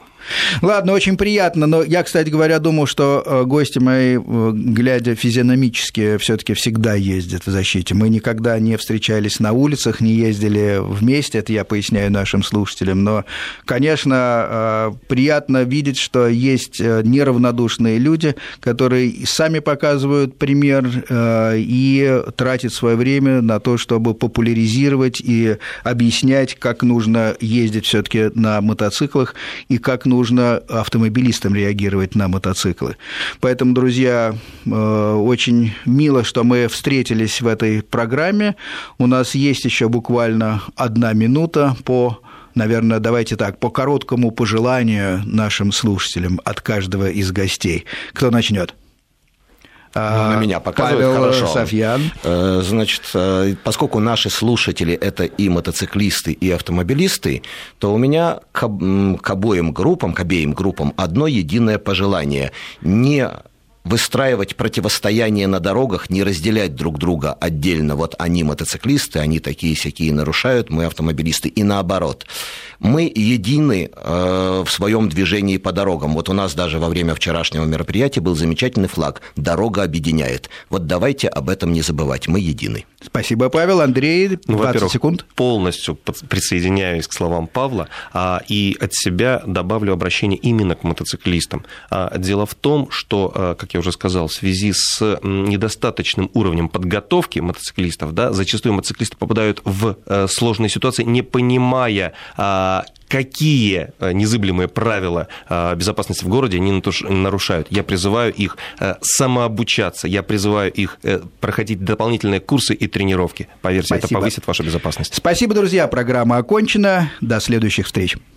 Ладно, очень приятно, но я, кстати говоря, думал, что э, гости мои, глядя физиономически, все таки всегда ездят в защите. Мы никогда не встречались на улицах, не ездили вместе, это я поясняю нашим слушателям, но, конечно, э, приятно видеть, что есть неравнодушные люди, которые сами показывают пример и тратят свое время на то, чтобы популяризировать и объяснять, как нужно ездить все таки на мотоциклах и как нужно автомобилистам реагировать на мотоциклы. Поэтому, друзья, э, очень мило, что мы встретились в этой программе. У нас есть еще буквально одна минута по наверное, давайте так, по короткому пожеланию нашим слушателям от каждого из гостей. Кто начнет? Ну, на меня показывают Павел хорошо. Софьян. Э, значит, э, поскольку наши слушатели это и мотоциклисты, и автомобилисты, то у меня к обоим группам, к обеим группам одно единое пожелание. Не выстраивать противостояние на дорогах, не разделять друг друга отдельно. Вот они мотоциклисты, они такие-сякие нарушают, мы автомобилисты. И наоборот. Мы едины э, в своем движении по дорогам. Вот у нас даже во время вчерашнего мероприятия был замечательный флаг «Дорога объединяет». Вот давайте об этом не забывать. Мы едины. Спасибо, Павел. Андрей, 20 ну, секунд. полностью присоединяюсь к словам Павла а, и от себя добавлю обращение именно к мотоциклистам. А, дело в том, что, а, как я уже сказал, в связи с недостаточным уровнем подготовки мотоциклистов, да, зачастую мотоциклисты попадают в э, сложные ситуации, не понимая какие э, незыблемые правила э, безопасности в городе они нарушают. Я призываю их э, самообучаться, я призываю их проходить дополнительные курсы и тренировки. Поверьте, Спасибо. это повысит вашу безопасность. Спасибо, друзья. Программа окончена. До следующих встреч.